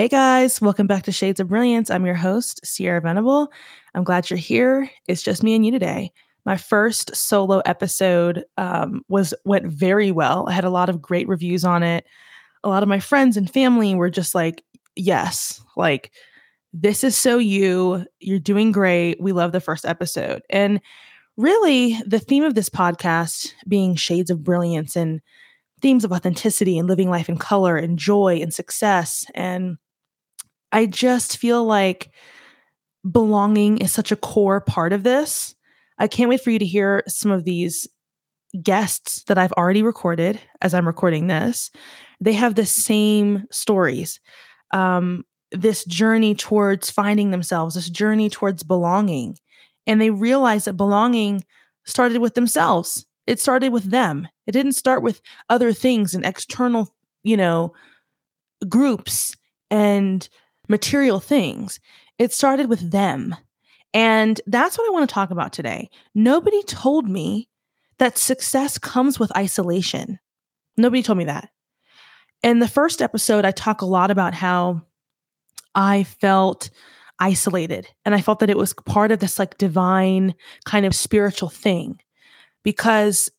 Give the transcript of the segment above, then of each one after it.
Hey guys, welcome back to Shades of Brilliance. I'm your host, Cierra Venable. I'm glad you're here. It's just me and you today. My first solo episode um, was went very well. I had a lot of great reviews on it. A lot of my friends and family were just like, "Yes, like this is so you. You're doing great. We love the first episode." And really, the theme of this podcast being Shades of Brilliance and themes of authenticity and living life in color and joy and success. And I just feel like belonging is such a core part of this. I can't wait for you to hear some of these guests that I've already recorded as I'm recording this. They have the same stories. Um, this journey towards finding themselves, this journey towards belonging. And they realize that belonging started with themselves. It started with them. It didn't start with other things and external, you know, groups and material things. It started with them. And that's what I want to talk about today. Nobody told me that success comes with isolation. Nobody told me that. In the first episode, I talk a lot about how I felt isolated and I felt that it was part of this like divine kind of spiritual thing because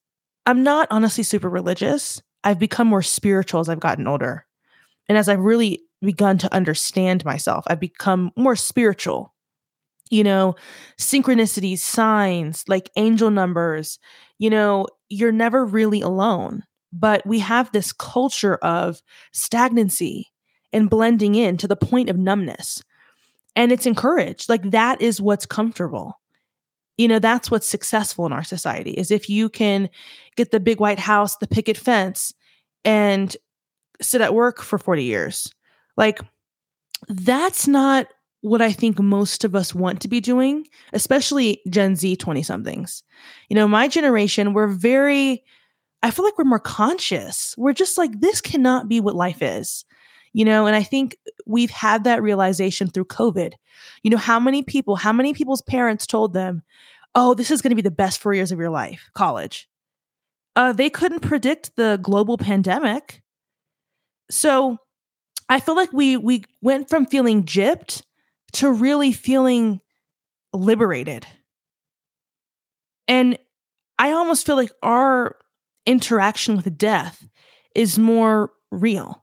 I'm not honestly super religious. I've become more spiritual as I've gotten older. And as I've really begun to understand myself, I've become more spiritual. You know, synchronicities, signs, like angel numbers, you know, you're never really alone. But we have this culture of stagnancy and blending in to the point of numbness. And it's encouraged. Like that is what's comfortable you know that's what's successful in our society is if you can get the big white house the picket fence and sit at work for 40 years like that's not what i think most of us want to be doing especially gen z 20 somethings you know my generation we're very i feel like we're more conscious. We're just like this cannot be what life is. You know and i think we've had that realization through covid. You know how many people how many people's parents told them oh this is going to be the best four years of your life college. Uh, they couldn't predict the global pandemic. So i feel like we we went from feeling gypped to really feeling liberated and i almost feel like our interaction with death is more real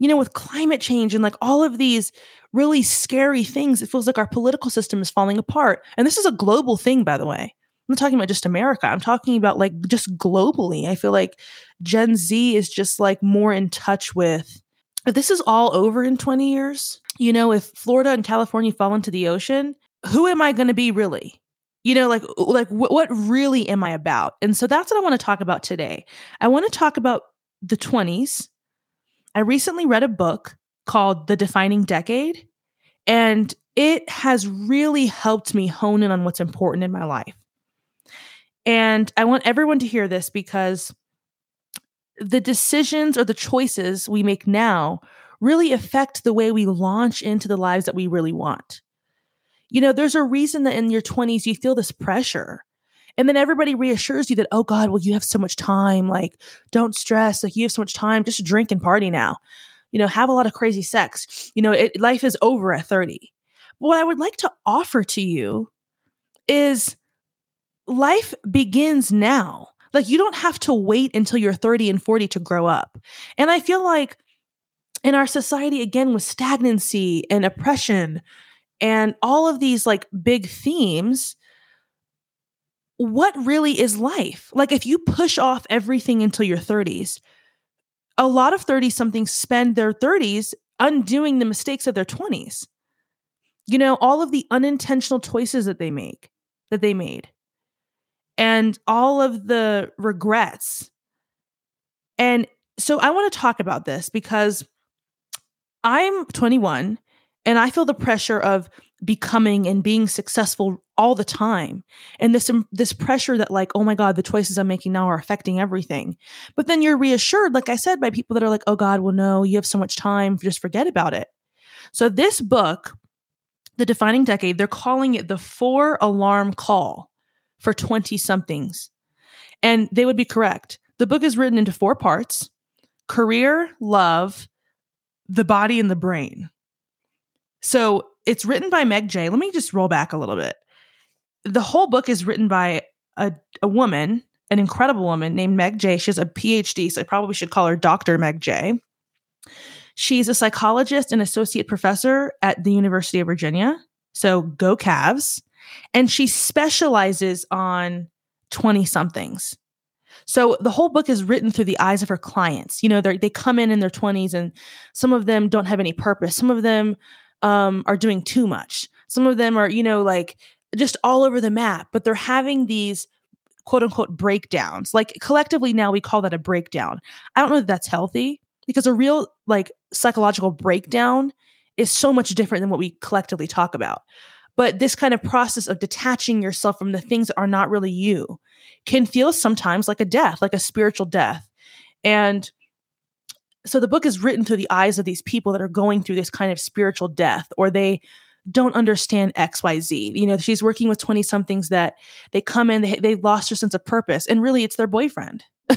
you know, with climate change and like all of these really scary things, it feels like our political system is falling apart. And this is a global thing, by the way. I'm not talking about just America. I'm talking about like just globally. I feel like Gen Z is just like more in touch with if this is all over in 20 years, you know, if Florida and California fall into the ocean, who am I going to be really? You know, like like wh- what really am I about? And so that's what I want to talk about today. I want to talk about the 20s I recently read a book called The Defining Decade, and it has really helped me hone in on what's important in my life. And I want everyone to hear this because the decisions or the choices we make now really affect the way we launch into the lives that we really want. You know, there's a reason that in your 20s you feel this pressure and then everybody reassures you that, oh God, well, you have so much time. Like, don't stress. Like, you have so much time. Just drink and party now. You know, have a lot of crazy sex. You know, it, life is over at 30. What I would like to offer to you is life begins now. Like, you don't have to wait until you're 30 and 40 to grow up. And I feel like in our society, again, with stagnancy and oppression and all of these like big themes, what really is life? Like, if you push off everything until your 30s, a lot of 30 somethings spend their 30s undoing the mistakes of their 20s. You know, all of the unintentional choices that they make, that they made, and all of the regrets. And so I want to talk about this because I'm 21 and I feel the pressure of becoming and being successful all the time. And this this pressure that like oh my god the choices i'm making now are affecting everything. But then you're reassured like i said by people that are like oh god well no you have so much time just forget about it. So this book the defining decade they're calling it the four alarm call for 20 somethings and they would be correct the book is written into four parts career love the body and the brain So it's written by Meg Jay. Let me just roll back a little bit. The whole book is written by a, a woman, an incredible woman named Meg Jay. She has a PhD, so I probably should call her Dr. Meg Jay. She's a psychologist and associate professor at the University of Virginia. So go Cavs. And she specializes on 20 somethings. So the whole book is written through the eyes of her clients. You know, they they come in in their 20s and some of them don't have any purpose. Some of them um, are doing too much. Some of them are, you know, like just all over the map, but they're having these quote unquote breakdowns. Like collectively now we call that a breakdown. I don't know that that's healthy because a real like psychological breakdown is so much different than what we collectively talk about. But this kind of process of detaching yourself from the things that are not really you can feel sometimes like a death, like a spiritual death. And so the book is written through the eyes of these people that are going through this kind of spiritual death or they don't understand xyz you know she's working with 20 somethings that they come in they, they lost their sense of purpose and really it's their boyfriend.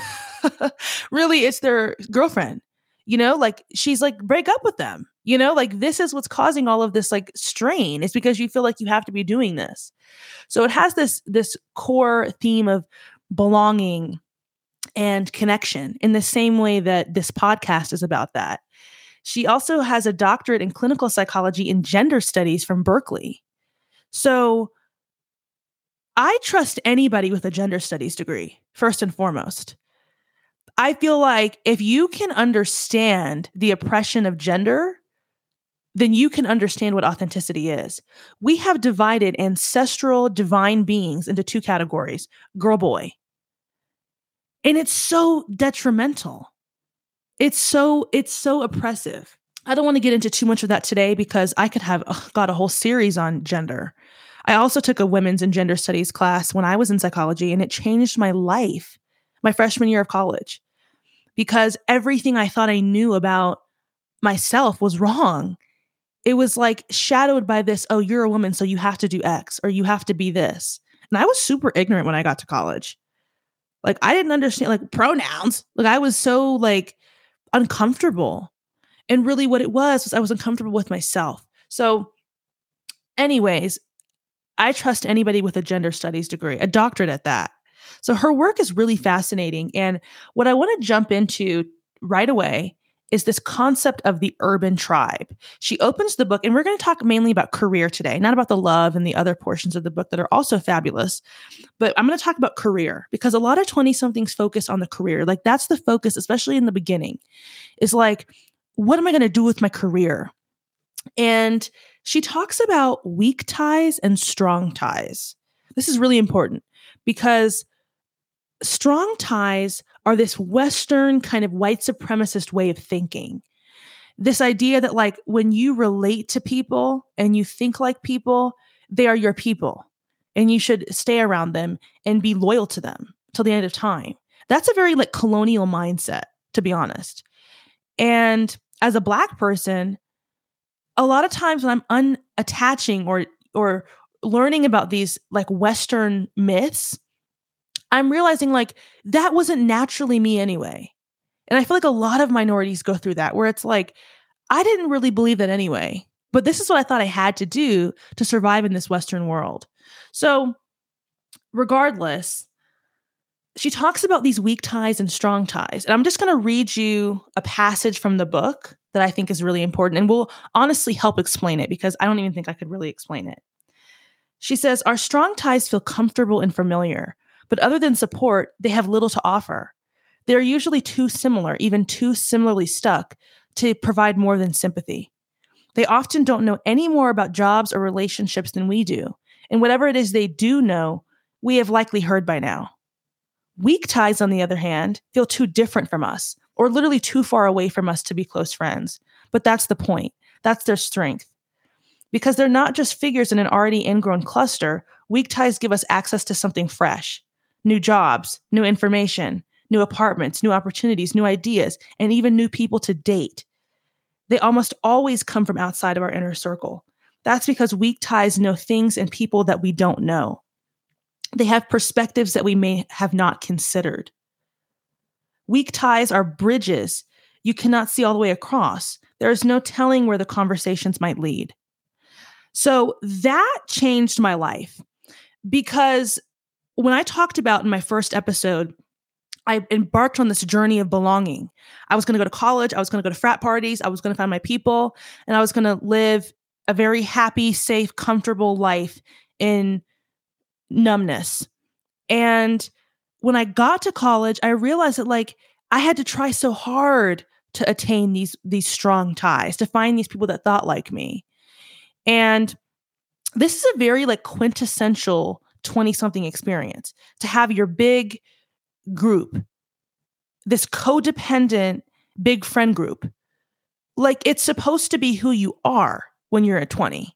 Really it's their girlfriend you know like she's like break up with them you know like this is what's causing all of this like strain it's because you feel like you have to be doing this so it has this this core theme of belonging and connection in the same way that this podcast is about that. She also has a doctorate in clinical psychology and gender studies from Berkeley. So I trust anybody with a gender studies degree, first and foremost. I feel like if you can understand the oppression of gender, then you can understand what authenticity is. We have divided ancestral divine beings into two categories girl boy. And it's so detrimental. It's so it's so oppressive. I don't want to get into too much of that today because I could have got a whole series on gender. I also took a women's and gender studies class when I was in psychology and it changed my life my freshman year of college because everything I thought I knew about myself was wrong. It was like shadowed by this, oh, you're a woman, so you have to do X or you have to be this. And I was super ignorant when I got to college. Like I didn't understand like pronouns. Like I was so like uncomfortable. And really what it was was I was uncomfortable with myself. So anyways, I trust anybody with a gender studies degree, a doctorate at that. So her work is really fascinating and what I want to jump into right away is this concept of the urban tribe. She opens the book, and we're going to talk mainly about career today, not about the love and the other portions of the book that are also fabulous. But I'm going to talk about career because a lot of 20 somethings focus on the career. Like that's the focus, especially in the beginning, is like, what am I going to do with my career? And she talks about weak ties and strong ties. This is really important because strong ties are this Western kind of white supremacist way of thinking. This idea that, like, when you relate to people and you think like people, they are your people and you should stay around them and be loyal to them till the end of time. That's a very, like, colonial mindset, to be honest. And as a Black person, a lot of times when I'm unattaching or, or, learning about these like western myths I'm realizing like that wasn't naturally me anyway. And I feel like a lot of minorities go through that where it's like, I didn't really believe that anyway, but this is what I thought I had to do to survive in this Western world. So, regardless, she talks about these weak ties and strong ties. And I'm just going to read you a passage from the book that I think is really important and will honestly help explain it because I don't even think I could really explain it. She says, Our strong ties feel comfortable and familiar. But other than support, they have little to offer. They're usually too similar, even too similarly stuck, to provide more than sympathy. They often don't know any more about jobs or relationships than we do. And whatever it is they do know, we have likely heard by now. Weak ties, on the other hand, feel too different from us, or literally too far away from us to be close friends. But that's the point. That's their strength. Because they're not just figures in an already ingrown cluster, weak ties give us access to something fresh, new jobs, new information, new apartments, new opportunities, new ideas, and even new people to date. They almost always come from outside of our inner circle. That's because weak ties know things and people that we don't know. They have perspectives that we may have not considered. Weak ties are bridges you cannot see all the way across. There is no telling where the conversations might lead. So that changed my life because when I talked about in my first episode, I embarked on this journey of belonging. I was going to go to college, I was going to go to frat parties, I was going to find my people, and I was going to live a very happy, safe, comfortable life in numbness. And when I got to college, I realized that like I had to try so hard to attain these these strong ties, to find these people that thought like me. And this is a very like quintessential 20 something experience to have your big group, this codependent big friend group. Like it's supposed to be who you are when you're at 20.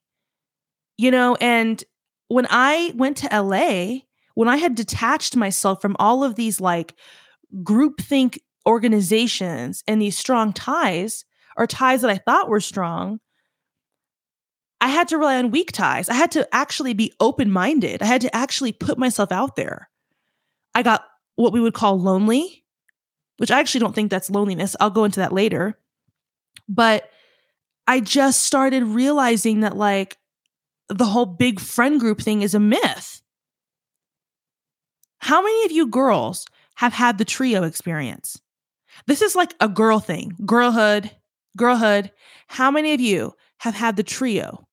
You know, and when I went to LA, when I had detached myself from all of these like groupthink organizations and these strong ties or ties that I thought were strong, I had to rely on weak ties. I had to actually be open minded. I had to actually put myself out there. I got what we would call lonely, which I actually don't think that's loneliness. I'll go into that later. But I just started realizing that, like, the whole big friend group thing is a myth. How many of you girls have had the trio experience? This is like a girl thing, girlhood, girlhood. How many of you have had the trio?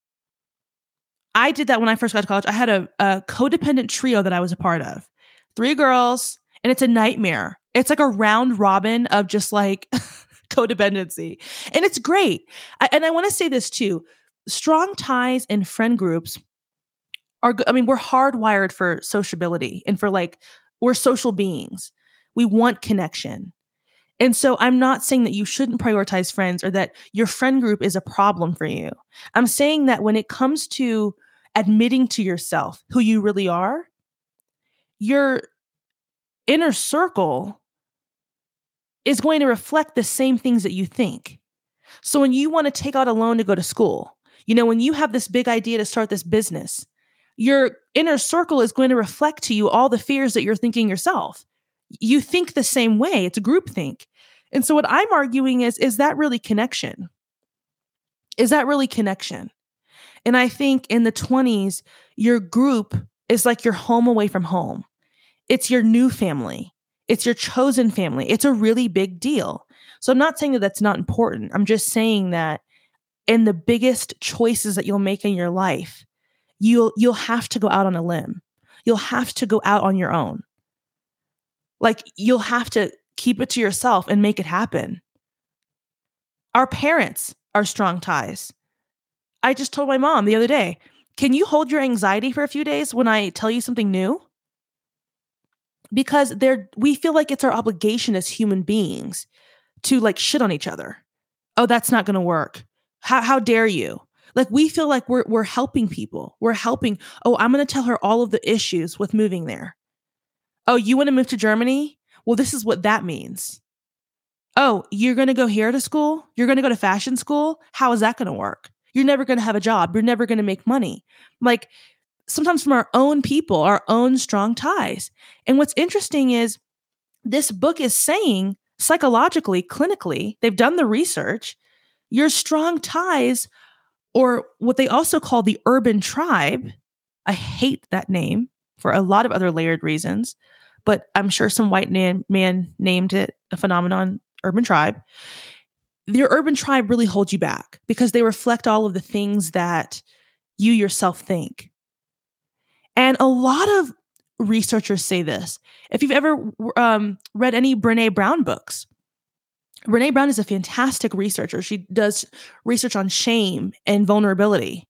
I did that when I first got to college. I had a, a codependent trio that I was a part of. Three girls, and it's a nightmare. It's like a round robin of just like codependency. And it's great. I, and I want to say this too strong ties and friend groups are, I mean, we're hardwired for sociability and for like, we're social beings. We want connection. And so I'm not saying that you shouldn't prioritize friends or that your friend group is a problem for you. I'm saying that when it comes to admitting to yourself who you really are, your inner circle is going to reflect the same things that you think. So when you want to take out a loan to go to school, you know, when you have this big idea to start this business, your inner circle is going to reflect to you all the fears that you're thinking yourself. You think the same way. It's a group think. And so what I'm arguing is is that really connection? Is that really connection? And I think in the 20s, your group is like your home away from home. It's your new family. It's your chosen family. It's a really big deal. So I'm not saying that that's not important. I'm just saying that in the biggest choices that you'll make in your life, you'll you'll have to go out on a limb. You'll have to go out on your own. Like you'll have to keep it to yourself and make it happen. Our parents are strong ties. I just told my mom the other day, can you hold your anxiety for a few days when I tell you something new? Because they're we feel like it's our obligation as human beings to like shit on each other. Oh, that's not gonna work. How how dare you? Like we feel like we're we're helping people. We're helping. Oh, I'm gonna tell her all of the issues with moving there. Oh, you want to move to Germany? Well, this is what that means. Oh, you're going to go here to school? You're going to go to fashion school? How is that going to work? You're never going to have a job. You're never going to make money. Like sometimes from our own people, our own strong ties. And what's interesting is this book is saying psychologically, clinically, they've done the research, your strong ties, or what they also call the urban tribe. I hate that name for a lot of other layered reasons, but I'm sure some white man, man named it a phenomenon, urban tribe your urban tribe really holds you back because they reflect all of the things that you yourself think. And a lot of researchers say this. If you've ever um, read any Brene Brown books, Brene Brown is a fantastic researcher. She does research on shame and vulnerability.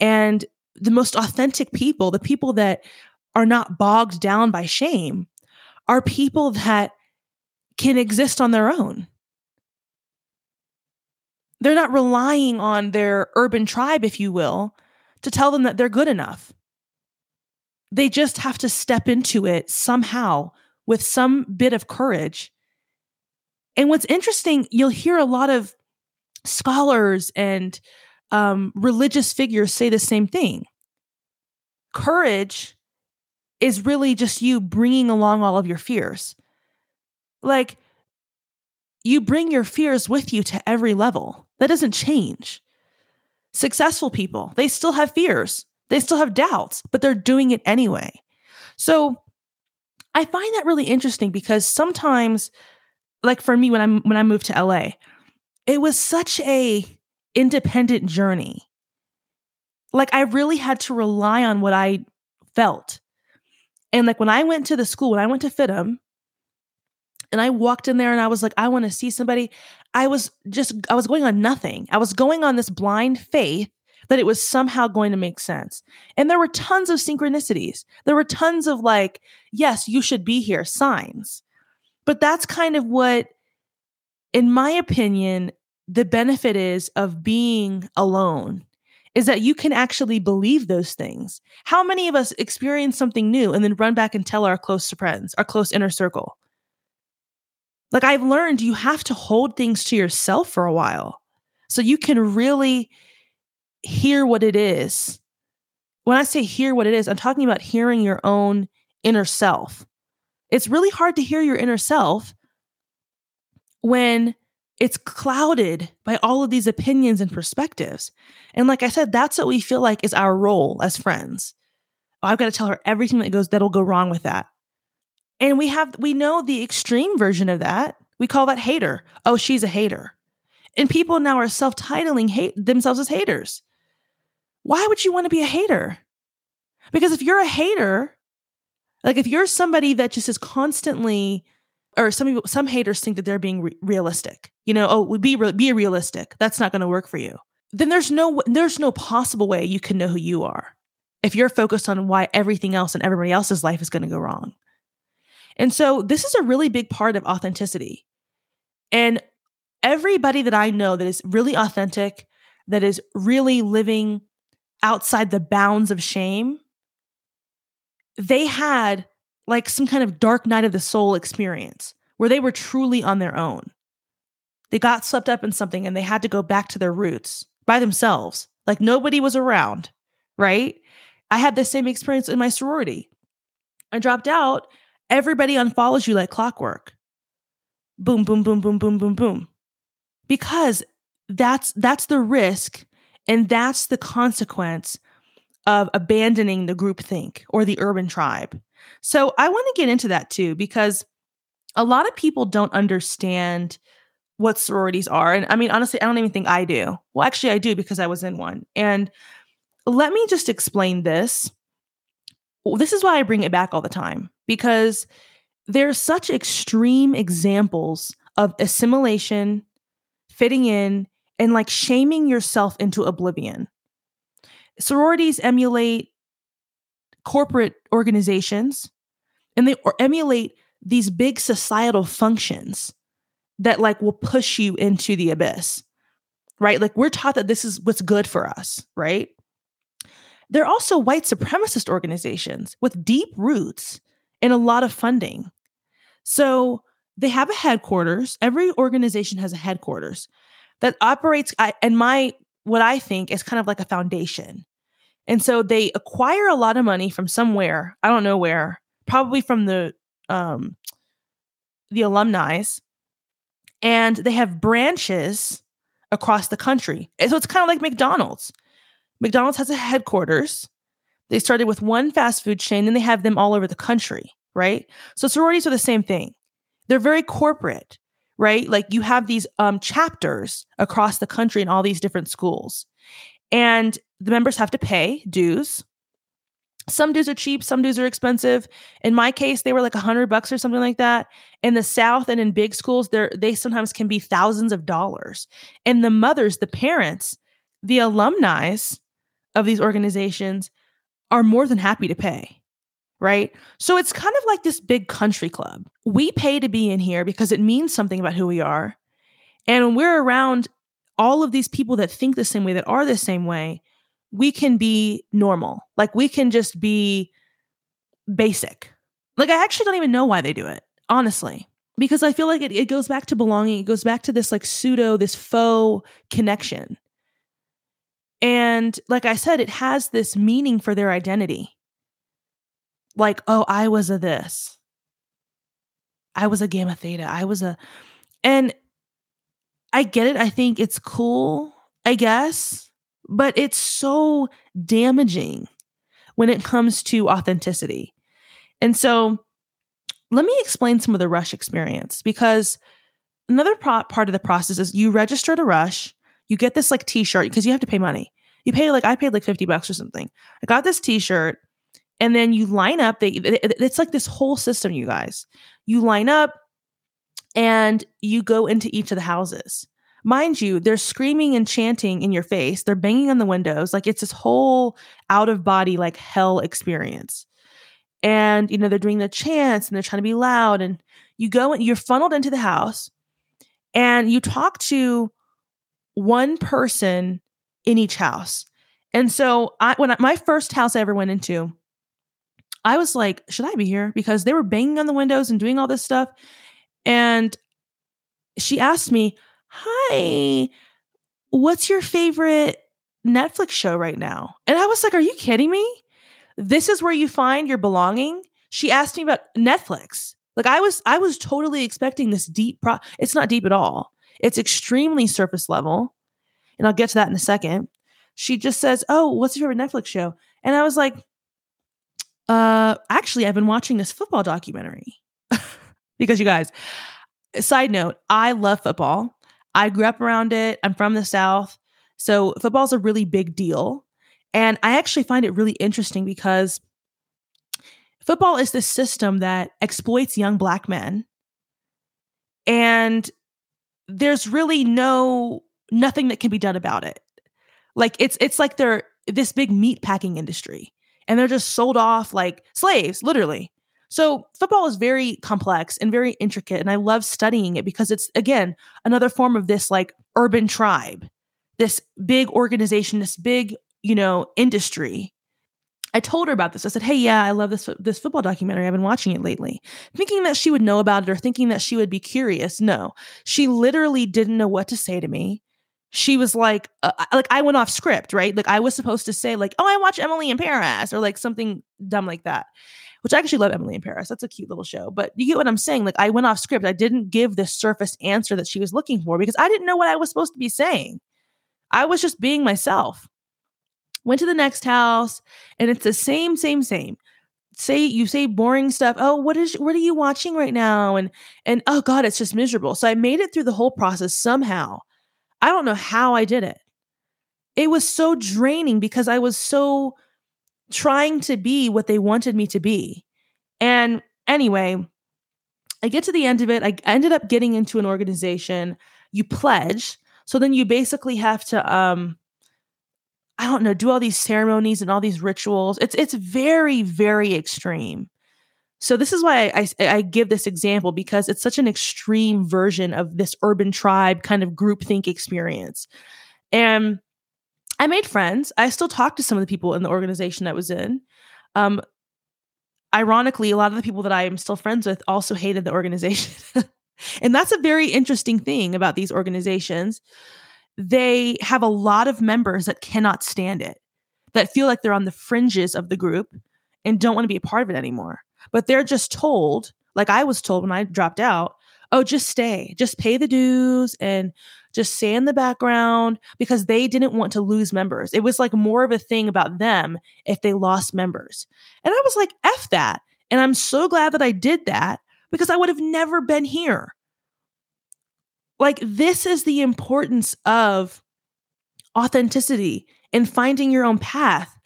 And the most authentic people, the people that are not bogged down by shame, are people that can exist on their own they're not relying on their urban tribe, if you will, to tell them that they're good enough. They just have to step into it somehow with some bit of courage. And what's interesting, you'll hear a lot of scholars and um, religious figures say the same thing. Courage is really just you bringing along all of your fears. Like, you bring your fears with you to every level. That doesn't change. successful people. They still have fears, they still have doubts, but they're doing it anyway. So I find that really interesting because sometimes, like for me, when I'm when I moved to LA, it was such a independent journey. Like I really had to rely on what I felt. And like when I went to the school, when I went to FIDM, and I walked in there and I was like, I want to see somebody. I was just, I was going on nothing. I was going on this blind faith that it was somehow going to make sense. And there were tons of synchronicities. There were tons of like, yes, you should be here signs. But that's kind of what, in my opinion, the benefit is of being alone is that you can actually believe those things. How many of us experience something new and then run back and tell our close friends, our close inner circle? Like I've learned you have to hold things to yourself for a while so you can really hear what it is. When I say hear what it is, I'm talking about hearing your own inner self. It's really hard to hear your inner self when it's clouded by all of these opinions and perspectives. And like I said, that's what we feel like is our role as friends. Oh, I've got to tell her everything that goes that'll go wrong with that. And we have we know the extreme version of that. We call that hater. Oh, she's a hater. And people now are self-titling hate themselves as haters. Why would you want to be a hater? Because if you're a hater, like if you're somebody that just is constantly or some people some haters think that they're being re- realistic. You know, oh, be re- be realistic. That's not going to work for you. Then there's no there's no possible way you can know who you are if you're focused on why everything else and everybody else's life is going to go wrong. And so this is a really big part of authenticity. And everybody that I know that is really authentic, that is really living outside the bounds of shame, they had like some kind of dark night of the soul experience where they were truly on their own. They got swept up in something and they had to go back to their roots by themselves. Like nobody was around, right? I had the same experience in my sorority. I dropped out everybody unfollows you like clockwork. Boom, boom, boom, boom, boom, boom, boom. Because that's that's the risk and that's the consequence of abandoning the group think or the urban tribe. So I want to get into that too because a lot of people don't understand what sororities are. And I mean, honestly, I don't even think I do. Well, actually, I do because I was in one. And let me just explain this. This is why I bring it back all the time because there's such extreme examples of assimilation, fitting in, and like shaming yourself into oblivion. Sororities emulate corporate organizations and they emulate these big societal functions that like will push you into the abyss right like we're taught that this is what's good for us right they're also white supremacist organizations with deep roots and a lot of funding. So they have a headquarters. Every organization has a headquarters that operates, and my what I think is kind of like a foundation. And so they acquire a lot of money from somewhere. I don't know where. Probably from the um, the alumni, and they have branches across the country. So it's kind of like McDonald's. McDonald's has a headquarters they started with one fast food chain, and they have them all over the country, right? So sororities are the same thing. They're very corporate, right? Like you have these um, chapters across the country in all these different schools, and the members have to pay dues. Some dues are cheap, some dues are expensive. In my case, they were like a hundred bucks or something like that. In the South and in big schools, they they sometimes can be thousands of dollars. And the mothers, the parents, the alumni of these organizations are more than happy to pay. Right. So it's kind of like this big country club. We pay to be in here because it means something about who we are. And when we're around all of these people that think the same way, that are the same way, we can be normal. Like we can just be basic. Like I actually don't even know why they do it, honestly, because I feel like it, it goes back to belonging. It goes back to this like pseudo, this faux connection. And like I said, it has this meaning for their identity. Like, oh, I was a this. I was a gamma theta. I was a, and I get it. I think it's cool, I guess. but it's so damaging when it comes to authenticity. And so let me explain some of the rush experience because another pro- part of the process is you register to rush, you get this like t-shirt because you have to pay money. You pay like I paid like 50 bucks or something. I got this t-shirt and then you line up they it's like this whole system you guys. You line up and you go into each of the houses. Mind you, they're screaming and chanting in your face. They're banging on the windows. Like it's this whole out of body, like hell experience. And, you know, they're doing the chants and they're trying to be loud. And you go and you're funneled into the house and you talk to one person in each house. And so I when I, my first house I ever went into, I was like, should I be here? Because they were banging on the windows and doing all this stuff. And she asked me, Hi, what's your favorite Netflix show right now? And I was like, Are you kidding me? This is where you find your belonging. She asked me about Netflix. Like I was I was totally expecting this deep pro it's not deep at all. It's extremely surface level. And I'll get to that in a second. She just says, "Oh, what's your favorite Netflix show?" And I was like, "Uh, actually I've been watching this football documentary." because you guys, side note, I love football. I grew up around it. I'm from the South. So football's a really big deal. And I actually find it really interesting because football is this system that exploits young black men. And there's really no nothing that can be done about it. Like it's it's like they're this big meat packing industry and they're just sold off like slaves, literally. So football is very complex and very intricate and I love studying it because it's again another form of this like urban tribe. This big organization, this big, you know, industry. I told her about this. I said, "Hey, yeah, I love this this football documentary. I've been watching it lately." Thinking that she would know about it or thinking that she would be curious. No. She literally didn't know what to say to me she was like uh, like I went off script, right? Like I was supposed to say like, "Oh, I watch Emily in Paris" or like something dumb like that which I actually love Emily in Paris. That's a cute little show. But you get what I'm saying? Like I went off script. I didn't give the surface answer that she was looking for because I didn't know what I was supposed to be saying. I was just being myself. Went to the next house and it's the same, same, same. Say you say boring stuff. Oh, what is what are you watching right now? And and oh god, it's just miserable. So I made it through the whole process somehow. I don't know how I did it. It was so draining because I was so trying to be what they wanted me to be. And anyway, I get to the end of it. I ended up getting into an organization. You pledge. So then you basically have to um I don't know, do all these ceremonies and all these rituals. It's it's very very extreme. So this is why I, I, I give this example because it's such an extreme version of this urban tribe kind of groupthink experience. And I made friends. I still talk to some of the people in the organization that was in. Um, ironically, a lot of the people that I am still friends with also hated the organization. and that's a very interesting thing about these organizations. They have a lot of members that cannot stand it, that feel like they're on the fringes of the group and don't want to be a part of it anymore. But they're just told, like I was told when I dropped out, oh, just stay, just pay the dues and just stay in the background because they didn't want to lose members. It was like more of a thing about them if they lost members. And I was like, F that. And I'm so glad that I did that because I would have never been here. Like, this is the importance of authenticity and finding your own path.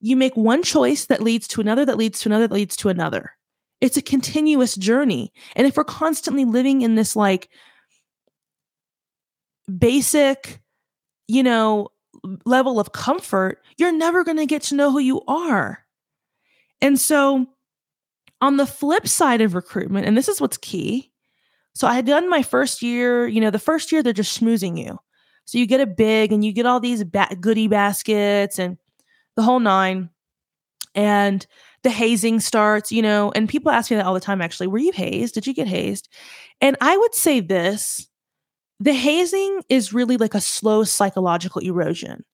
You make one choice that leads to another, that leads to another, that leads to another. It's a continuous journey. And if we're constantly living in this like basic, you know, level of comfort, you're never going to get to know who you are. And so, on the flip side of recruitment, and this is what's key. So, I had done my first year, you know, the first year they're just schmoozing you. So, you get a big and you get all these ba- goodie baskets and the whole nine. And the hazing starts, you know, and people ask me that all the time actually. Were you hazed? Did you get hazed? And I would say this the hazing is really like a slow psychological erosion.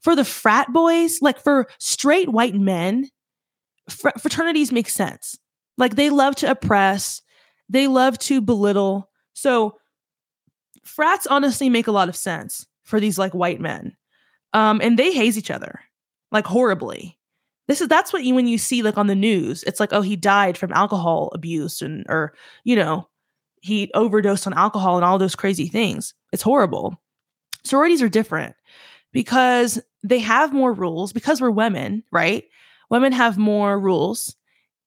For the frat boys, like for straight white men, fr- fraternities make sense. Like they love to oppress, they love to belittle. So frats honestly make a lot of sense for these like white men. Um, and they haze each other like horribly. This is that's what you when you see like on the news, it's like, oh, he died from alcohol abuse and or, you know, he overdosed on alcohol and all those crazy things. It's horrible. Sororities are different because they have more rules because we're women, right? Women have more rules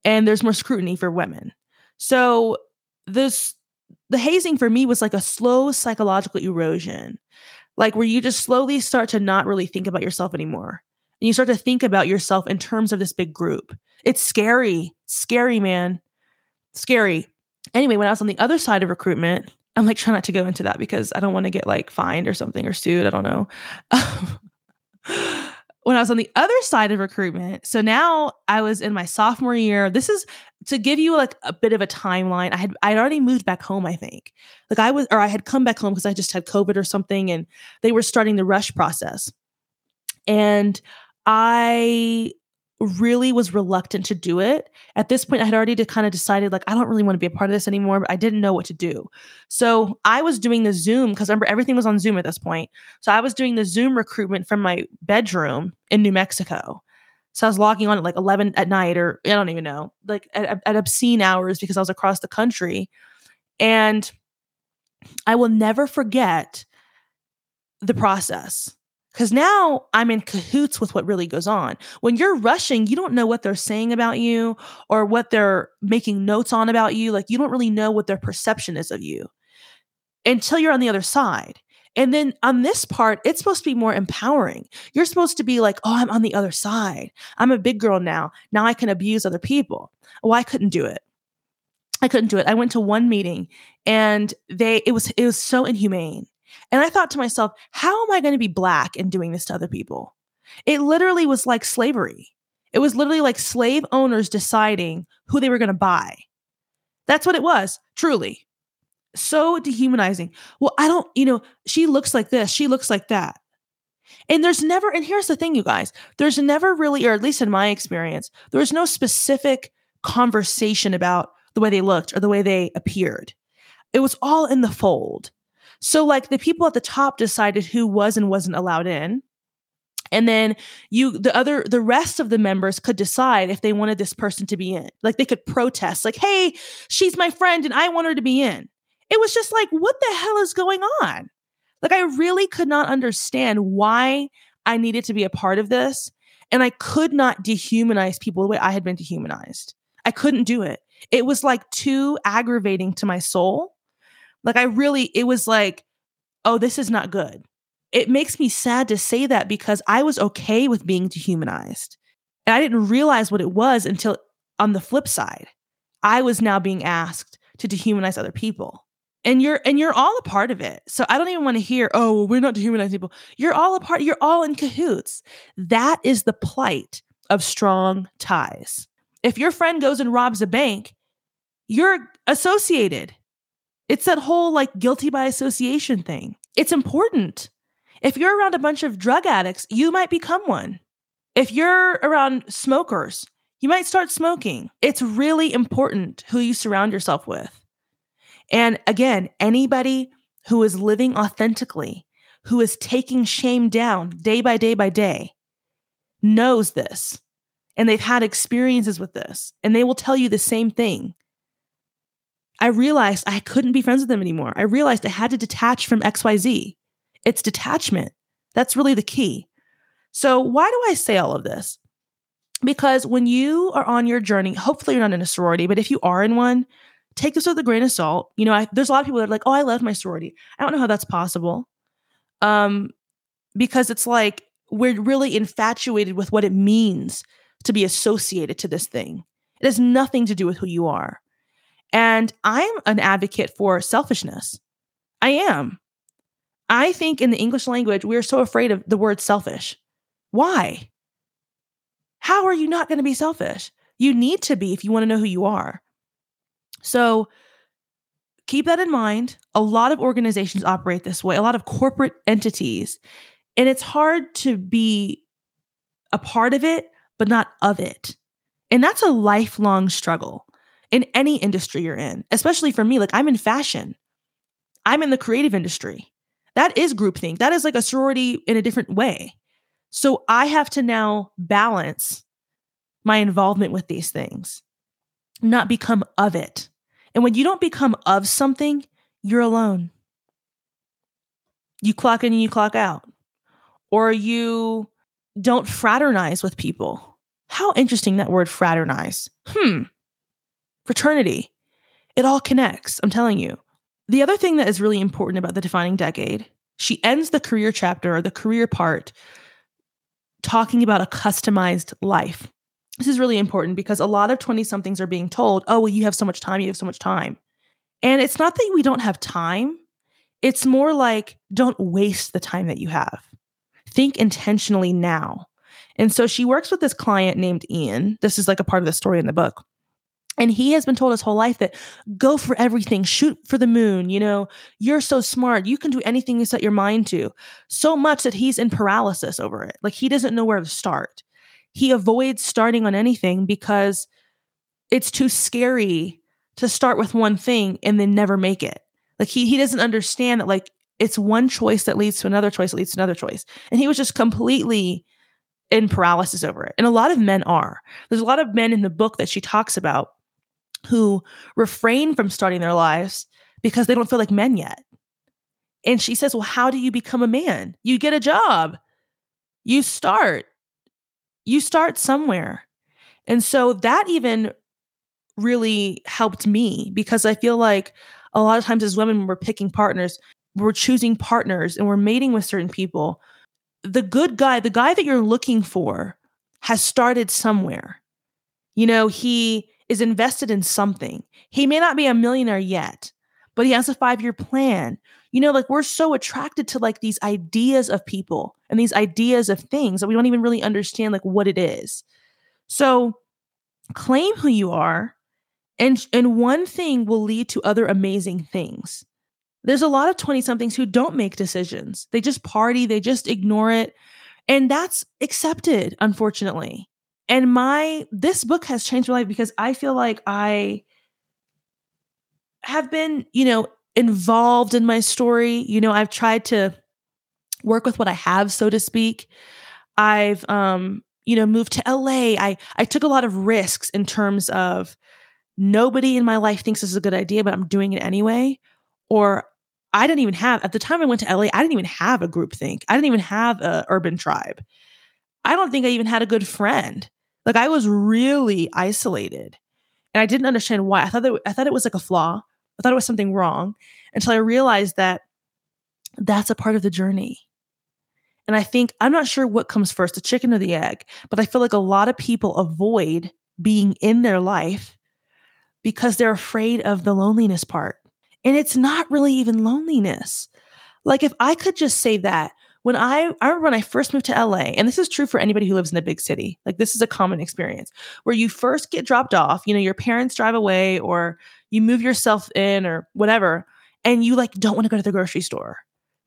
and there's more scrutiny for women. So this the hazing for me was like a slow psychological erosion. Like where you just slowly start to not really think about yourself anymore. And you start to think about yourself in terms of this big group. It's scary. Scary, man. Scary. Anyway, when I was on the other side of recruitment, I'm like trying not to go into that because I don't want to get like fined or something or sued. I don't know. when I was on the other side of recruitment, so now I was in my sophomore year. This is to give you like a bit of a timeline. I had I'd already moved back home, I think. Like I was or I had come back home because I just had COVID or something and they were starting the rush process. And I really was reluctant to do it. At this point, I had already kind of decided, like, I don't really want to be a part of this anymore, but I didn't know what to do. So I was doing the Zoom because remember, everything was on Zoom at this point. So I was doing the Zoom recruitment from my bedroom in New Mexico. So I was logging on at like 11 at night, or I don't even know, like at, at obscene hours because I was across the country. And I will never forget the process because now I'm in cahoots with what really goes on. When you're rushing, you don't know what they're saying about you or what they're making notes on about you. Like you don't really know what their perception is of you until you're on the other side. And then on this part, it's supposed to be more empowering. You're supposed to be like, oh, I'm on the other side. I'm a big girl now. Now I can abuse other people. Oh, I couldn't do it. I couldn't do it. I went to one meeting and they it was it was so inhumane and I thought to myself, how am I going to be black and doing this to other people? It literally was like slavery. It was literally like slave owners deciding who they were going to buy. That's what it was, truly. So dehumanizing. Well, I don't, you know, she looks like this, she looks like that. And there's never, and here's the thing, you guys, there's never really, or at least in my experience, there was no specific conversation about the way they looked or the way they appeared. It was all in the fold. So like the people at the top decided who was and wasn't allowed in. And then you the other the rest of the members could decide if they wanted this person to be in. Like they could protest like, "Hey, she's my friend and I want her to be in." It was just like, "What the hell is going on?" Like I really could not understand why I needed to be a part of this, and I could not dehumanize people the way I had been dehumanized. I couldn't do it. It was like too aggravating to my soul like I really, it was like, oh, this is not good. It makes me sad to say that because I was okay with being dehumanized. And I didn't realize what it was until on the flip side, I was now being asked to dehumanize other people. And you're and you're all a part of it. So I don't even want to hear, oh, well, we're not dehumanizing people. You're all a part, you're all in cahoots. That is the plight of strong ties. If your friend goes and robs a bank, you're associated. It's that whole like guilty by association thing. It's important. If you're around a bunch of drug addicts, you might become one. If you're around smokers, you might start smoking. It's really important who you surround yourself with. And again, anybody who is living authentically, who is taking shame down day by day by day, knows this. And they've had experiences with this. And they will tell you the same thing. I realized I couldn't be friends with them anymore. I realized I had to detach from XYZ. It's detachment. That's really the key. So, why do I say all of this? Because when you are on your journey, hopefully you're not in a sorority, but if you are in one, take this with a grain of salt. You know, I, there's a lot of people that are like, "Oh, I love my sorority." I don't know how that's possible, um, because it's like we're really infatuated with what it means to be associated to this thing. It has nothing to do with who you are. And I'm an advocate for selfishness. I am. I think in the English language, we're so afraid of the word selfish. Why? How are you not going to be selfish? You need to be if you want to know who you are. So keep that in mind. A lot of organizations operate this way, a lot of corporate entities. And it's hard to be a part of it, but not of it. And that's a lifelong struggle in any industry you're in, especially for me. Like I'm in fashion, I'm in the creative industry. That is groupthink. That is like a sorority in a different way. So I have to now balance my involvement with these things, not become of it. And when you don't become of something, you're alone. You clock in and you clock out, or you don't fraternize with people. How interesting that word fraternize. Hmm. Fraternity. It all connects, I'm telling you. The other thing that is really important about the defining decade, she ends the career chapter or the career part talking about a customized life. This is really important because a lot of 20 somethings are being told, oh, well, you have so much time, you have so much time. And it's not that we don't have time, it's more like don't waste the time that you have. Think intentionally now. And so she works with this client named Ian. This is like a part of the story in the book. And he has been told his whole life that go for everything, shoot for the moon. You know, you're so smart. You can do anything you set your mind to. So much that he's in paralysis over it. Like he doesn't know where to start. He avoids starting on anything because it's too scary to start with one thing and then never make it. Like he he doesn't understand that like it's one choice that leads to another choice that leads to another choice. And he was just completely in paralysis over it. And a lot of men are. There's a lot of men in the book that she talks about who refrain from starting their lives because they don't feel like men yet. And she says, Well, how do you become a man? You get a job, you start, you start somewhere. And so that even really helped me because I feel like a lot of times as women, we're picking partners, we're choosing partners and we're mating with certain people. The good guy, the guy that you're looking for, has started somewhere. You know, he is invested in something. He may not be a millionaire yet, but he has a five year plan. You know, like we're so attracted to like these ideas of people and these ideas of things that we don't even really understand like what it is. So claim who you are and and one thing will lead to other amazing things. There's a lot of 20 somethings who don't make decisions. They just party, they just ignore it. And that's accepted, unfortunately. And my this book has changed my life because I feel like I have been, you know, involved in my story. You know, I've tried to work with what I have, so to speak. I've um, you know, moved to LA. I I took a lot of risks in terms of nobody in my life thinks this is a good idea, but I'm doing it anyway. Or I didn't even have, at the time I went to LA, I didn't even have a group think. I didn't even have a urban tribe. I don't think I even had a good friend. Like I was really isolated. And I didn't understand why. I thought that I thought it was like a flaw. I thought it was something wrong until I realized that that's a part of the journey. And I think I'm not sure what comes first, the chicken or the egg, but I feel like a lot of people avoid being in their life because they're afraid of the loneliness part. And it's not really even loneliness. Like if I could just say that when I I remember when I first moved to LA, and this is true for anybody who lives in a big city. Like this is a common experience where you first get dropped off, you know, your parents drive away or you move yourself in or whatever, and you like don't want to go to the grocery store.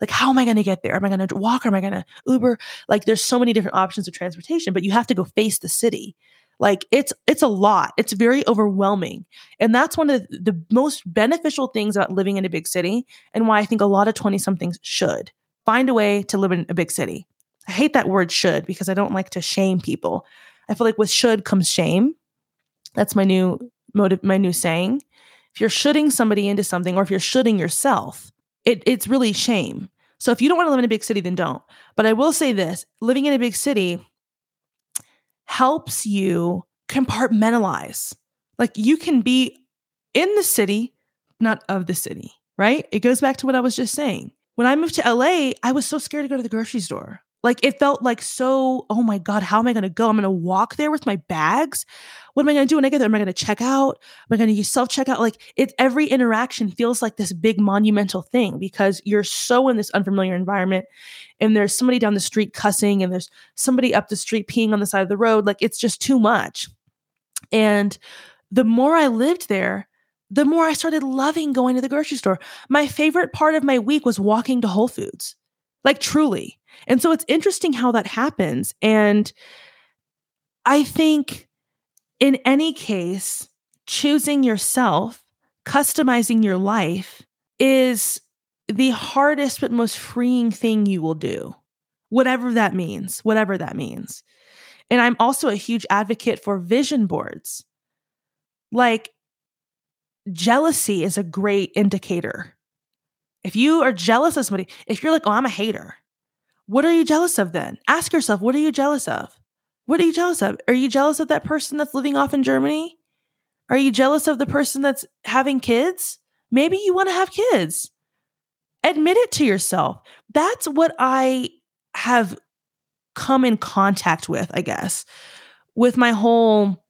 Like, how am I going to get there? Am I going to walk or am I going to Uber? Like, there's so many different options of transportation, but you have to go face the city. Like it's it's a lot. It's very overwhelming. And that's one of the most beneficial things about living in a big city and why I think a lot of 20 somethings should find a way to live in a big city. I hate that word should because I don't like to shame people. I feel like with should comes shame. That's my new motive, my new saying. If you're shooting somebody into something or if you're shooting yourself, it, it's really shame. So if you don't want to live in a big city, then don't. But I will say this living in a big city helps you compartmentalize. Like you can be in the city, not of the city, right? It goes back to what I was just saying. When I moved to LA, I was so scared to go to the grocery store. Like it felt like so, oh my God, how am I going to go? I'm going to walk there with my bags. What am I going to do when I get there? Am I going to check out? Am I going to use self checkout? Like it, every interaction feels like this big monumental thing because you're so in this unfamiliar environment and there's somebody down the street cussing and there's somebody up the street peeing on the side of the road. Like it's just too much. And the more I lived there, the more I started loving going to the grocery store. My favorite part of my week was walking to Whole Foods, like truly. And so it's interesting how that happens. And I think in any case, choosing yourself, customizing your life is the hardest but most freeing thing you will do. whatever that means, whatever that means. And I'm also a huge advocate for vision boards. Like, jealousy is a great indicator. If you are jealous of somebody, if you're like, oh, I'm a hater, what are you jealous of then? Ask yourself, what are you jealous of? What are you jealous of? Are you jealous of that person that's living off in Germany? Are you jealous of the person that's having kids? Maybe you want to have kids. Admit it to yourself. That's what I have come in contact with, I guess, with my whole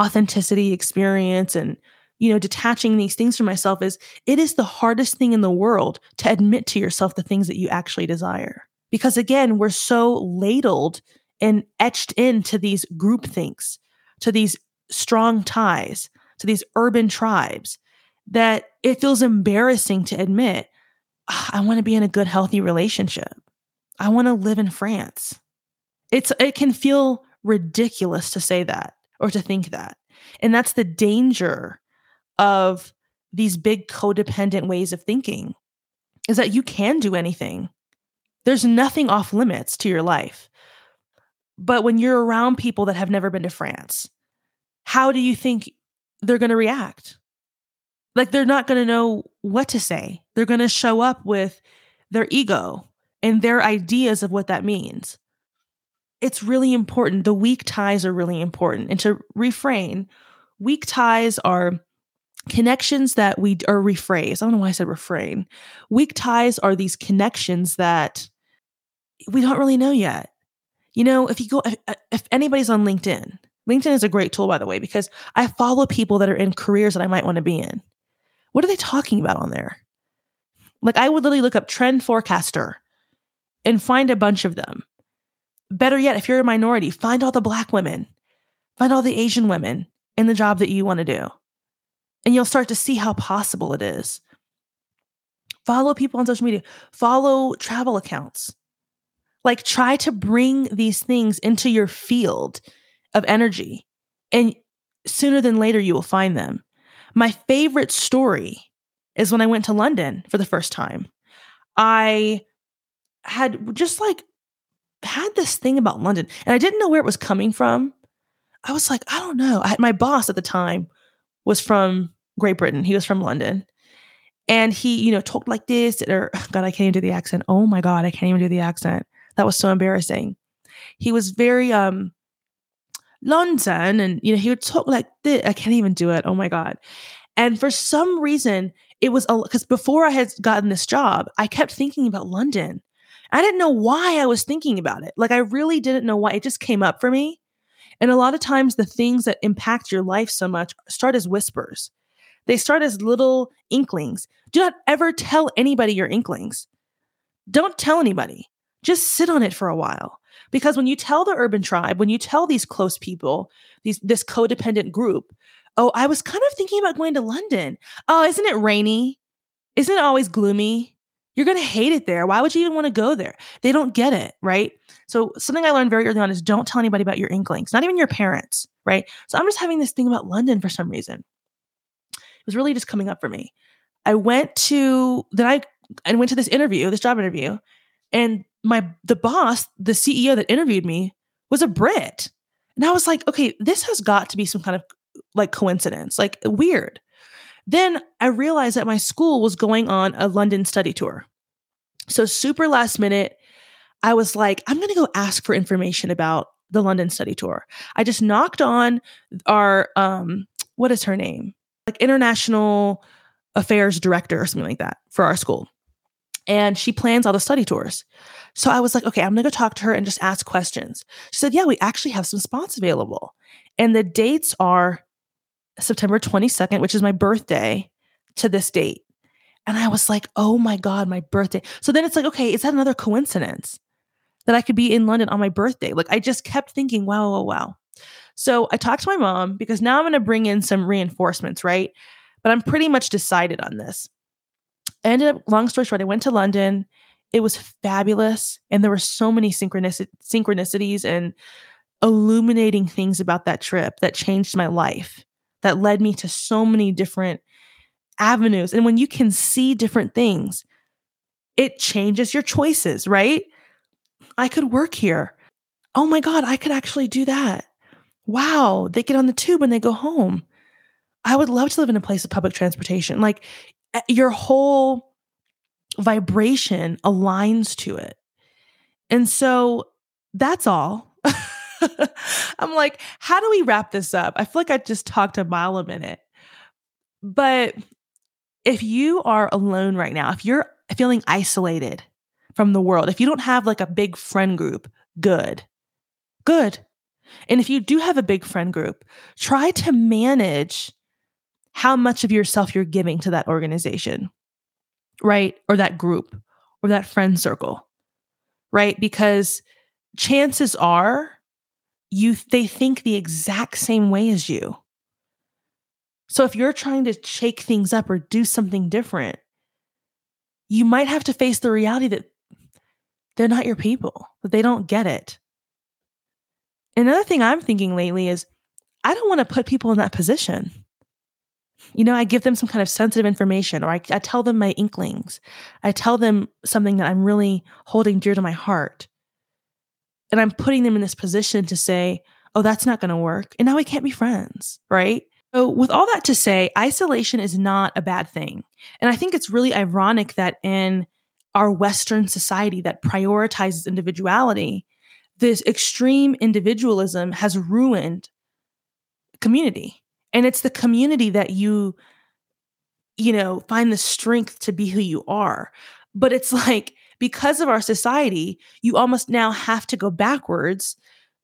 authenticity experience and you know detaching these things from myself is it is the hardest thing in the world to admit to yourself the things that you actually desire because again we're so ladled and etched into these group things to these strong ties to these urban tribes that it feels embarrassing to admit ah, i want to be in a good healthy relationship I want to live in France. It's it can feel ridiculous to say that or to think that. And that's the danger of these big codependent ways of thinking is that you can do anything. There's nothing off limits to your life. But when you're around people that have never been to France, how do you think they're going to react? Like they're not going to know what to say. They're going to show up with their ego and their ideas of what that means. It's really important. The weak ties are really important. And to refrain, weak ties are connections that we are rephrase. I don't know why I said refrain. Weak ties are these connections that we don't really know yet. You know, if you go, if, uh, if anybody's on LinkedIn, LinkedIn is a great tool, by the way, because I follow people that are in careers that I might want to be in. What are they talking about on there? Like, I would literally look up trend forecaster and find a bunch of them. Better yet, if you're a minority, find all the black women, find all the Asian women in the job that you want to do. And you'll start to see how possible it is. Follow people on social media, follow travel accounts. Like, try to bring these things into your field of energy. And sooner than later, you will find them. My favorite story is when I went to London for the first time. I had just like had this thing about London and I didn't know where it was coming from. I was like, I don't know. I, had, my boss at the time was from Great Britain. He was from London. And he, you know, talked like this, or God, I can't even do the accent. Oh my God, I can't even do the accent. That was so embarrassing. He was very um London, and you know, he would talk like this. I can't even do it. Oh my God. And for some reason, it was because before I had gotten this job, I kept thinking about London. I didn't know why I was thinking about it. Like I really didn't know why. It just came up for me. And a lot of times the things that impact your life so much start as whispers. They start as little inklings. Do not ever tell anybody your inklings. Don't tell anybody. Just sit on it for a while. Because when you tell the urban tribe, when you tell these close people, these this codependent group, oh, I was kind of thinking about going to London. Oh, isn't it rainy? Isn't it always gloomy? You're going to hate it there. Why would you even want to go there? They don't get it, right? So, something I learned very early on is don't tell anybody about your inklings, not even your parents, right? So, I'm just having this thing about London for some reason. It was really just coming up for me. I went to then I I went to this interview, this job interview, and my the boss, the CEO that interviewed me was a Brit. And I was like, okay, this has got to be some kind of like coincidence, like weird. Then I realized that my school was going on a London study tour. So, super last minute, I was like, I'm going to go ask for information about the London study tour. I just knocked on our, um, what is her name? Like international affairs director or something like that for our school. And she plans all the study tours. So I was like, okay, I'm to go talk to her and just ask questions. She said, yeah, we actually have some spots available. And the dates are September 22nd, which is my birthday, to this date. And I was like, oh my God, my birthday. So then it's like, okay, is that another coincidence that I could be in London on my birthday? Like I just kept thinking, wow, wow, wow. So I talked to my mom because now I'm to bring in some reinforcements, right? But I'm pretty much decided on this. Ended up, long story short, I went to London. It was fabulous. And there were so many synchronicities and illuminating things about that trip that changed my life that led me to so many different avenues. And when you can see different things, it changes your choices, right? I could work here. Oh my God, I could actually do that. Wow, they get on the tube and they go home. I would love to live in a place of public transportation. Like your whole vibration aligns to it. And so that's all. I'm like, how do we wrap this up? I feel like I just talked a mile a minute. But if you are alone right now, if you're feeling isolated from the world, if you don't have like a big friend group, good. Good. And if you do have a big friend group, try to manage how much of yourself you're giving to that organization, right? Or that group or that friend circle, right? Because chances are you they think the exact same way as you. So if you're trying to shake things up or do something different, you might have to face the reality that they're not your people, that they don't get it. Another thing I'm thinking lately is I don't want to put people in that position. You know, I give them some kind of sensitive information or I, I tell them my inklings. I tell them something that I'm really holding dear to my heart. And I'm putting them in this position to say, oh, that's not going to work. And now we can't be friends, right? So, with all that to say, isolation is not a bad thing. And I think it's really ironic that in our Western society that prioritizes individuality, this extreme individualism has ruined community. And it's the community that you, you know, find the strength to be who you are. But it's like, because of our society, you almost now have to go backwards,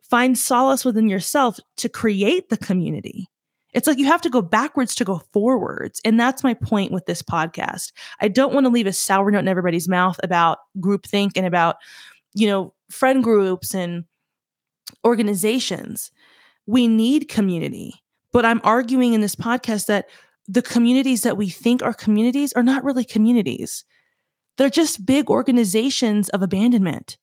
find solace within yourself to create the community. It's like you have to go backwards to go forwards. And that's my point with this podcast. I don't want to leave a sour note in everybody's mouth about groupthink and about, you know, friend groups and organizations. We need community. But I'm arguing in this podcast that the communities that we think are communities are not really communities. They're just big organizations of abandonment.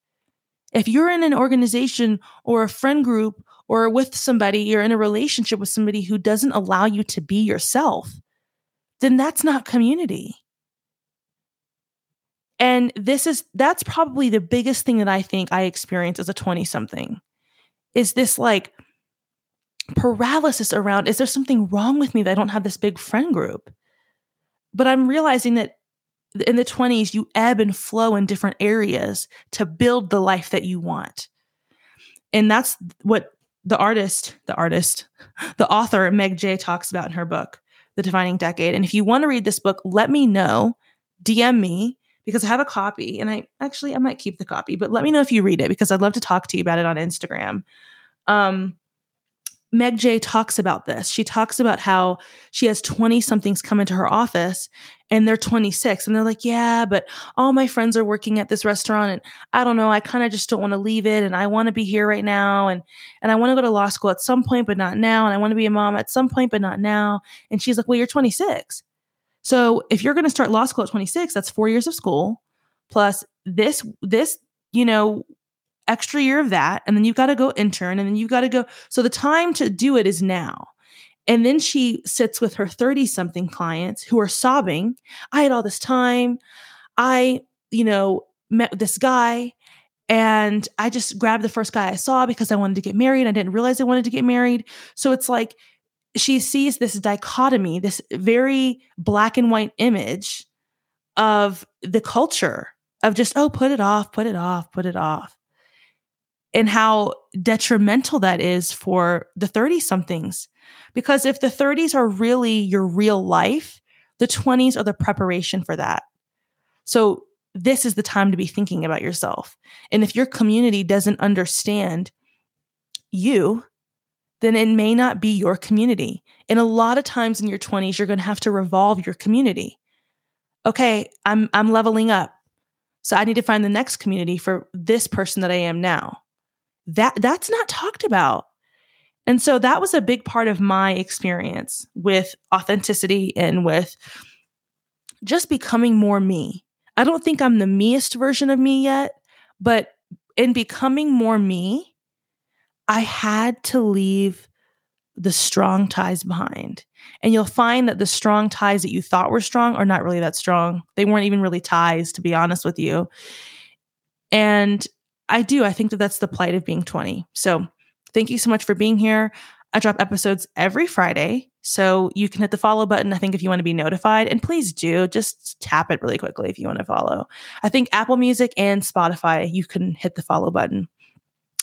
If you're in an organization or a friend group or with somebody, you're in a relationship with somebody who doesn't allow you to be yourself, then that's not community. And this is that's probably the biggest thing that I think I experienced as a 20 something is this like paralysis around is there something wrong with me that I don't have this big friend group? But I'm realizing that in the 20s you ebb and flow in different areas to build the life that you want. And that's what the artist, the artist, the author, Meg Jay, talks about in her book, The Defining Decade. And if you want to read this book, let me know, DM me because I have a copy and I actually I might keep the copy, but let me know if you read it because I'd love to talk to you about it on Instagram. Um, Meg Jay talks about this. She talks about how she has 20 somethings come into her office and they're 26 and they're like, "Yeah, but all my friends are working at this restaurant and I don't know, I kind of just don't want to leave it and I want to be here right now and and I want to go to law school at some point but not now and I want to be a mom at some point but not now." And she's like, "Well, you're 26." So, if you're going to start law school at 26, that's 4 years of school plus this this, you know, extra year of that and then you've got to go intern and then you've got to go so the time to do it is now. And then she sits with her 30 something clients who are sobbing i had all this time. I you know met this guy and i just grabbed the first guy i saw because i wanted to get married i didn't realize i wanted to get married. So it's like she sees this dichotomy this very black and white image of the culture of just oh put it off put it off put it off and how detrimental that is for the 30 somethings. Because if the 30s are really your real life, the 20s are the preparation for that. So, this is the time to be thinking about yourself. And if your community doesn't understand you, then it may not be your community. And a lot of times in your 20s, you're going to have to revolve your community. Okay, I'm I'm leveling up. So I need to find the next community for this person that I am now that that's not talked about. And so that was a big part of my experience with authenticity and with just becoming more me. I don't think I'm the meest version of me yet, but in becoming more me, I had to leave the strong ties behind. And you'll find that the strong ties that you thought were strong are not really that strong. They weren't even really ties, to be honest with you. And I do. I think that that's the plight of being 20. So thank you so much for being here. I drop episodes every Friday. So you can hit the follow button, I think, if you want to be notified. And please do just tap it really quickly if you want to follow. I think Apple Music and Spotify, you can hit the follow button.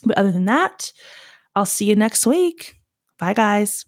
But other than that, I'll see you next week. Bye, guys.